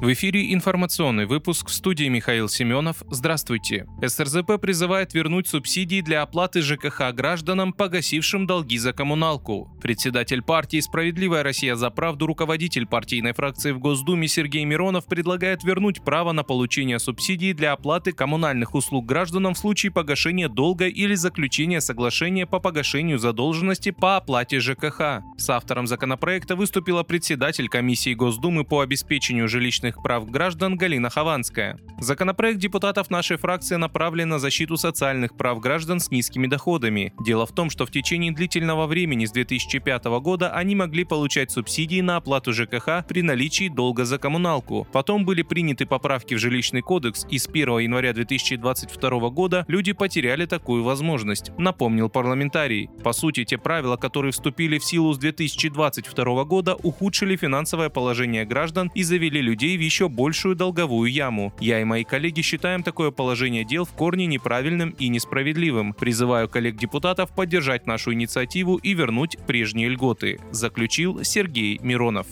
В эфире информационный выпуск в студии Михаил Семенов. Здравствуйте. СРЗП призывает вернуть субсидии для оплаты ЖКХ гражданам, погасившим долги за коммуналку. Председатель партии «Справедливая Россия за правду», руководитель партийной фракции в Госдуме Сергей Миронов предлагает вернуть право на получение субсидий для оплаты коммунальных услуг гражданам в случае погашения долга или заключения соглашения по погашению задолженности по оплате ЖКХ. С автором законопроекта выступила председатель комиссии Госдумы по обеспечению жилищных конституционных прав граждан Галина Хованская. Законопроект депутатов нашей фракции направлен на защиту социальных прав граждан с низкими доходами. Дело в том, что в течение длительного времени с 2005 года они могли получать субсидии на оплату ЖКХ при наличии долга за коммуналку. Потом были приняты поправки в жилищный кодекс, и с 1 января 2022 года люди потеряли такую возможность, напомнил парламентарий. По сути, те правила, которые вступили в силу с 2022 года, ухудшили финансовое положение граждан и завели людей в еще большую долговую яму. Я и мои коллеги считаем такое положение дел в корне неправильным и несправедливым. Призываю коллег-депутатов поддержать нашу инициативу и вернуть прежние льготы, заключил Сергей Миронов.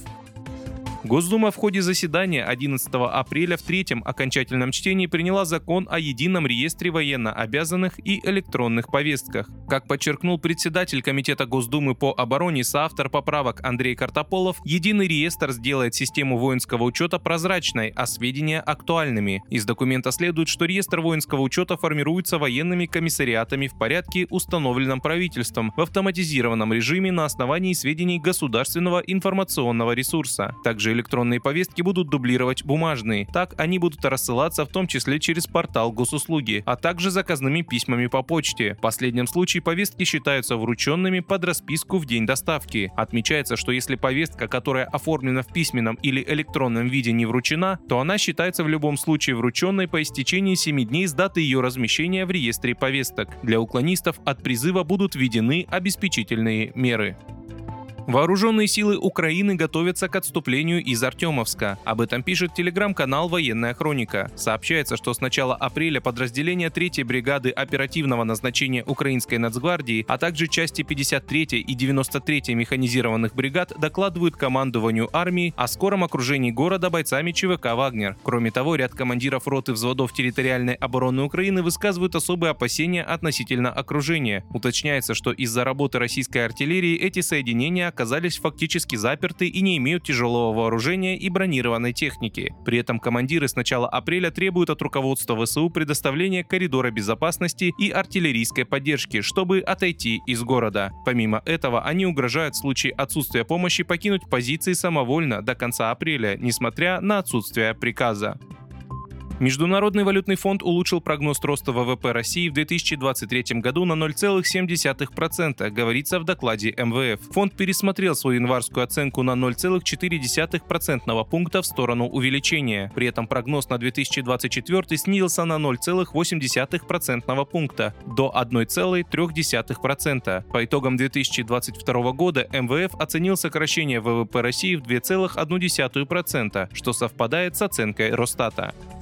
Госдума в ходе заседания 11 апреля в третьем окончательном чтении приняла закон о едином реестре военно обязанных и электронных повестках. Как подчеркнул председатель Комитета Госдумы по обороне соавтор поправок Андрей Картополов, единый реестр сделает систему воинского учета прозрачной, а сведения актуальными. Из документа следует, что реестр воинского учета формируется военными комиссариатами в порядке, установленном правительством, в автоматизированном режиме на основании сведений государственного информационного ресурса. Также также электронные повестки будут дублировать бумажные. Так они будут рассылаться в том числе через портал госуслуги, а также заказными письмами по почте. В последнем случае повестки считаются врученными под расписку в день доставки. Отмечается, что если повестка, которая оформлена в письменном или электронном виде не вручена, то она считается в любом случае врученной по истечении 7 дней с даты ее размещения в реестре повесток. Для уклонистов от призыва будут введены обеспечительные меры. Вооруженные силы Украины готовятся к отступлению из Артемовска. Об этом пишет телеграм-канал «Военная хроника». Сообщается, что с начала апреля подразделения 3-й бригады оперативного назначения Украинской нацгвардии, а также части 53-й и 93-й механизированных бригад докладывают командованию армии о скором окружении города бойцами ЧВК «Вагнер». Кроме того, ряд командиров роты взводов территориальной обороны Украины высказывают особые опасения относительно окружения. Уточняется, что из-за работы российской артиллерии эти соединения оказались фактически заперты и не имеют тяжелого вооружения и бронированной техники. При этом командиры с начала апреля требуют от руководства ВСУ предоставления коридора безопасности и артиллерийской поддержки, чтобы отойти из города. Помимо этого, они угрожают в случае отсутствия помощи покинуть позиции самовольно до конца апреля, несмотря на отсутствие приказа. Международный валютный фонд улучшил прогноз роста ВВП России в 2023 году на 0,7%, говорится в докладе МВФ. Фонд пересмотрел свою январскую оценку на 0,4% пункта в сторону увеличения. При этом прогноз на 2024 снизился на 0,8% пункта до 1,3%. По итогам 2022 года МВФ оценил сокращение ВВП России в 2,1%, что совпадает с оценкой Росстата.